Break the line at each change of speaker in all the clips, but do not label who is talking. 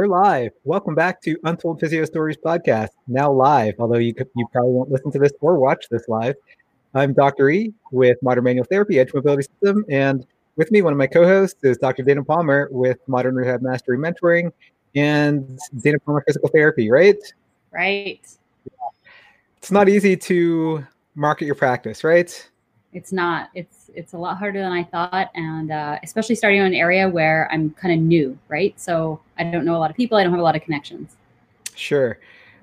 We're live. Welcome back to Untold Physio Stories podcast. Now live, although you could, you probably won't listen to this or watch this live. I'm Dr. E with Modern Manual Therapy, Edge Mobility System, and with me, one of my co-hosts is Dr. Dana Palmer with Modern Rehab Mastery Mentoring and Dana Palmer Physical Therapy. Right?
Right.
It's not easy to market your practice, right?
It's not. It's it's a lot harder than I thought, and uh, especially starting in an area where I'm kind of new, right? So I don't know a lot of people. I don't have a lot of connections.
Sure.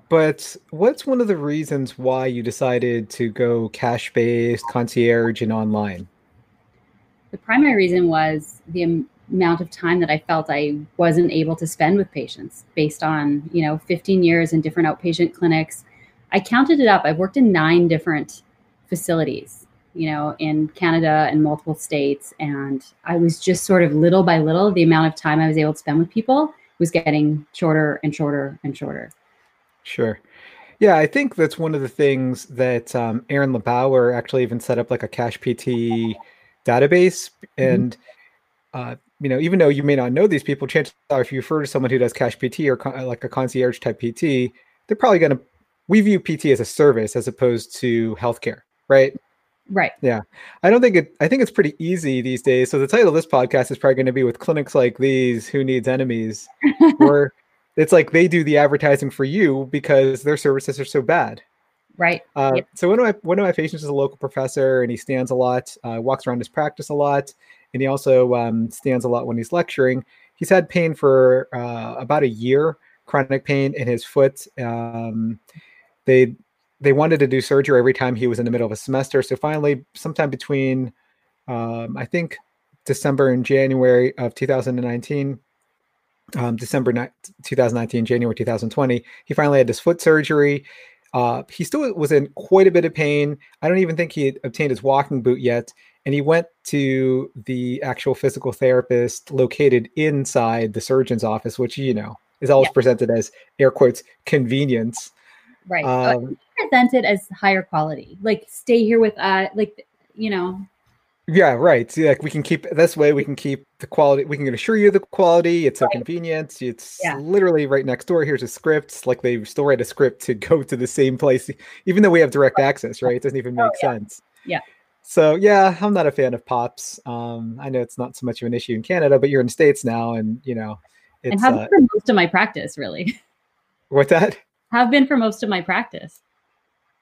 But what's one of the reasons why you decided to go cash based, concierge, and online?
The primary reason was the amount of time that I felt I wasn't able to spend with patients based on, you know, 15 years in different outpatient clinics. I counted it up. I've worked in nine different facilities you know, in Canada and multiple states. And I was just sort of little by little, the amount of time I was able to spend with people was getting shorter and shorter and shorter.
Sure. Yeah, I think that's one of the things that um, Aaron LeBauer actually even set up like a Cash PT database. Mm-hmm. And, uh, you know, even though you may not know these people, chances are if you refer to someone who does Cash PT or con- like a concierge type PT, they're probably going to, we view PT as a service as opposed to healthcare, right?
Right.
Yeah. I don't think it I think it's pretty easy these days. So the title of this podcast is probably going to be with clinics like these, who needs enemies? or it's like they do the advertising for you because their services are so bad.
Right.
Uh, yep. So one of my one of my patients is a local professor, and he stands a lot, uh, walks around his practice a lot, and he also um, stands a lot when he's lecturing. He's had pain for uh, about a year, chronic pain in his foot. Um, they they wanted to do surgery every time he was in the middle of a semester. So finally, sometime between, um, I think, December and January of 2019, um, December ni- 2019, January 2020, he finally had this foot surgery. Uh, he still was in quite a bit of pain. I don't even think he had obtained his walking boot yet. And he went to the actual physical therapist located inside the surgeon's office, which, you know, is always yeah. presented as air quotes convenience.
Right. Um, presented as higher quality. Like stay here with uh like you know.
Yeah, right. See, like we can keep this way, we can keep the quality, we can assure you the quality. It's right. a convenience. It's yeah. literally right next door. Here's a script. Like they still write a script to go to the same place, even though we have direct access, right? It doesn't even make oh,
yeah.
sense.
Yeah.
So yeah, I'm not a fan of pops. Um, I know it's not so much of an issue in Canada, but you're in the States now and you know
it's and have uh, for most of my practice really.
What's that?
Have been for most of my practice.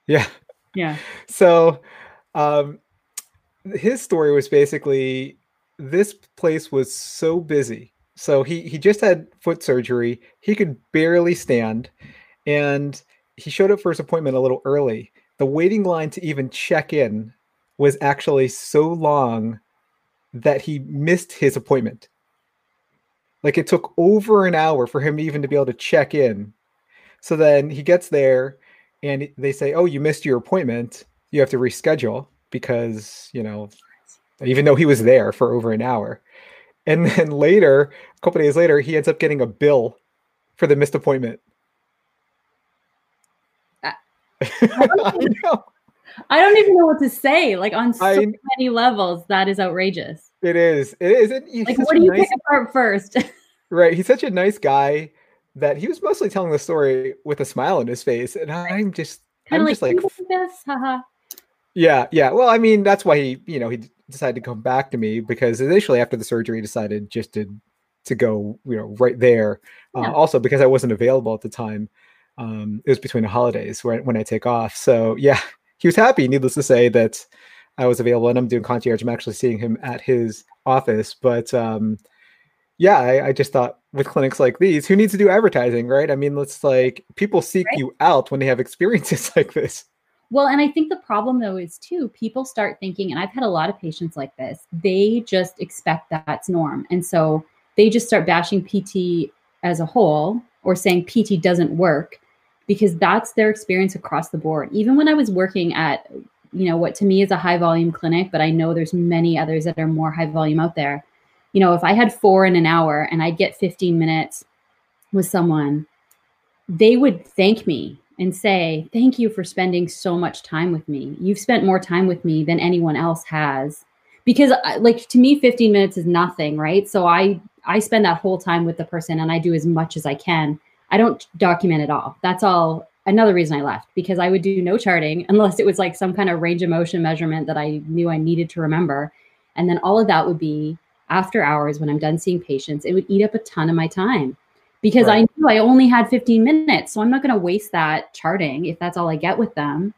Yeah.
Yeah.
So um his story was basically this place was so busy. So he he just had foot surgery. He could barely stand and he showed up for his appointment a little early. The waiting line to even check in was actually so long that he missed his appointment. Like it took over an hour for him even to be able to check in. So then he gets there and they say, "Oh, you missed your appointment. You have to reschedule because you know." Even though he was there for over an hour, and then later, a couple days later, he ends up getting a bill for the missed appointment.
I, don't even, I don't even know what to say. Like on so I, many levels, that is outrageous.
It is. It is.
It, like, what do you nice, pick apart first?
right. He's such a nice guy that he was mostly telling the story with a smile on his face, and I'm just, kind I'm just like, this, haha. Yeah, yeah. Well, I mean, that's why he, you know, he decided to come back to me because initially after the surgery, he decided just to to go, you know, right there. Uh, yeah. Uh, also because I wasn't available at the time. Um, it was between the holidays when when I take off. So yeah, he was happy. Needless to say that I was available, and I'm doing concierge. I'm actually seeing him at his office, but um, yeah, I, I, just thought with clinics like these, who needs to do advertising, right? I mean, let's like people seek right. you out when they have experiences like this.
Well, and I think the problem though is too, people start thinking, and I've had a lot of patients like this, they just expect that's norm. And so they just start bashing PT as a whole or saying PT doesn't work. because that's their experience across the board. Even when I was working at, you know, what to me is a high volume clinic, but I know there's many others that are more high volume out there. You know, if I had four in an hour and I'd get 15 minutes with someone, they would thank me and say, Thank you for spending so much time with me. You've spent more time with me than anyone else has. Because, uh, like, to me, 15 minutes is nothing, right? So I, I spend that whole time with the person and I do as much as I can. I don't document it all. That's all another reason I left because I would do no charting unless it was like some kind of range of motion measurement that I knew I needed to remember. And then all of that would be after hours when I'm done seeing patients. It would eat up a ton of my time because right. I knew I only had 15 minutes. So I'm not going to waste that charting if that's all I get with them.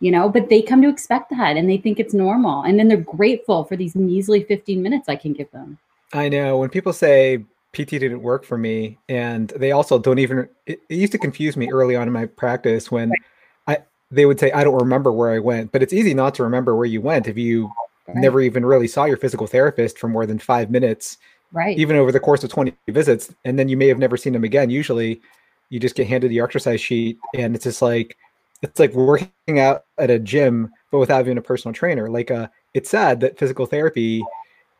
You know, but they come to expect that and they think it's normal. And then they're grateful for these measly 15 minutes I can give them.
I know when people say PT didn't work for me, and they also don't even. It, it used to confuse me early on in my practice when right. I they would say I don't remember where I went, but it's easy not to remember where you went if you right. never even really saw your physical therapist for more than five minutes
right
even over the course of 20 visits and then you may have never seen them again usually you just get handed the exercise sheet and it's just like it's like working out at a gym but without having a personal trainer like uh it's sad that physical therapy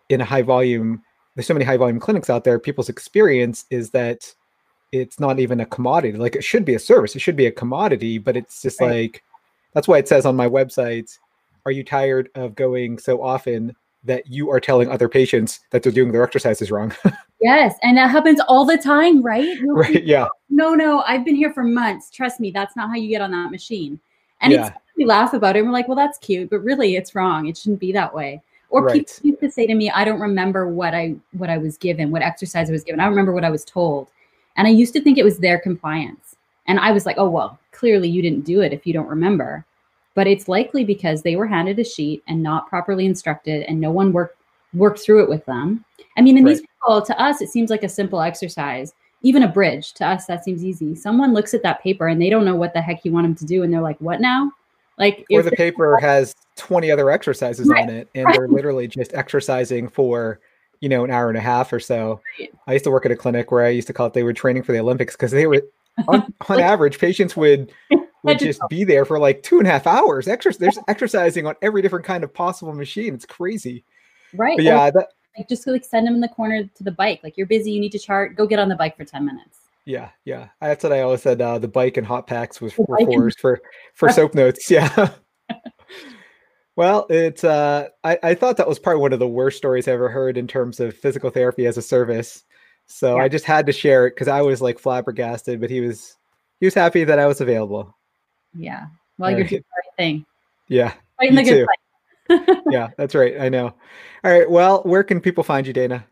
in a high volume there's so many high volume clinics out there people's experience is that it's not even a commodity like it should be a service it should be a commodity but it's just right. like that's why it says on my website are you tired of going so often that you are telling other patients that they're doing their exercises wrong.
yes, and that happens all the time, right?
right. Yeah.
No, no, I've been here for months. Trust me, that's not how you get on that machine. And yeah. it's we laugh about it and we're like, well, that's cute, but really it's wrong. It shouldn't be that way. Or right. people used to say to me, I don't remember what I what I was given, what exercise I was given. I remember what I was told. And I used to think it was their compliance. And I was like, oh well, clearly you didn't do it if you don't remember but it's likely because they were handed a sheet and not properly instructed and no one worked worked through it with them. I mean, and right. these people, to us, it seems like a simple exercise. Even a bridge, to us, that seems easy. Someone looks at that paper and they don't know what the heck you want them to do, and they're like, "What now?" Like,
or the paper has twenty other exercises right. on it, and right. they're literally just exercising for you know an hour and a half or so. I used to work at a clinic where I used to call it they were training for the Olympics because they were on, on average patients would would just be there for like two and a half hours. Exercise, there's exercising on every different kind of possible machine. It's crazy.
Right.
But yeah. That,
like just like send them in the corner to the bike. Like you're busy, you need to chart. Go get on the bike for ten minutes.
Yeah, yeah. That's what I always said. Uh, the bike and hot packs was for fours for for soap notes. Yeah. well, it's. Uh, I I thought that was probably one of the worst stories I ever heard in terms of physical therapy as a service. So yeah. I just had to share it because I was like flabbergasted, but he was he was happy that I was available.
Yeah. Well, you're doing the right thing.
Yeah.
Fighting the good
fight. yeah, that's right. I know. All right. Well, where can people find you, Dana?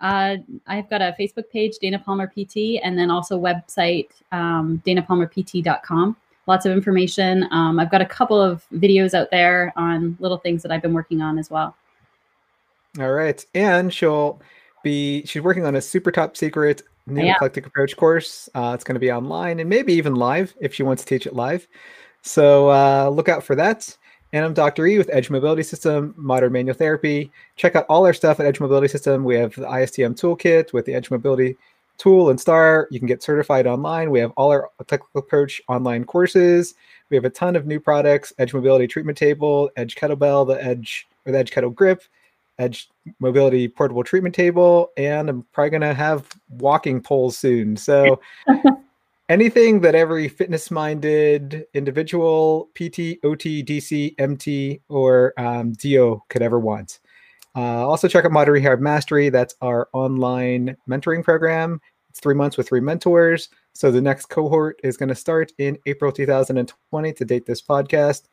Uh, I've got a Facebook page, Dana Palmer PT, and then also website, um, danapalmerpt.com. Lots of information. Um, I've got a couple of videos out there on little things that I've been working on as well.
All right. And she'll be, she's working on a super top secret new yeah. eclectic approach course. Uh, it's going to be online and maybe even live if she wants to teach it live. So uh, look out for that. And I'm Dr. E with Edge Mobility System, Modern Manual Therapy. Check out all our stuff at Edge Mobility System. We have the IASTM toolkit with the Edge Mobility tool and star. You can get certified online. We have all our technical approach online courses. We have a ton of new products: Edge Mobility Treatment Table, Edge Kettlebell, the Edge or the Edge Kettle Grip, Edge Mobility portable treatment table, and I'm probably going to have walking poles soon. So, anything that every fitness minded individual, PT, OT, DC, MT, or um, DO could ever want. Uh, also, check out Modern Rehab Mastery. That's our online mentoring program. It's three months with three mentors. So, the next cohort is going to start in April 2020 to date this podcast.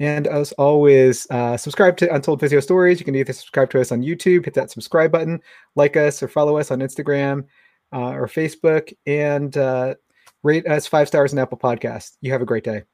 And as always, uh, subscribe to Untold Physio Stories. You can either subscribe to us on YouTube, hit that subscribe button, like us, or follow us on Instagram uh, or Facebook, and uh, rate us five stars on Apple Podcast. You have a great day.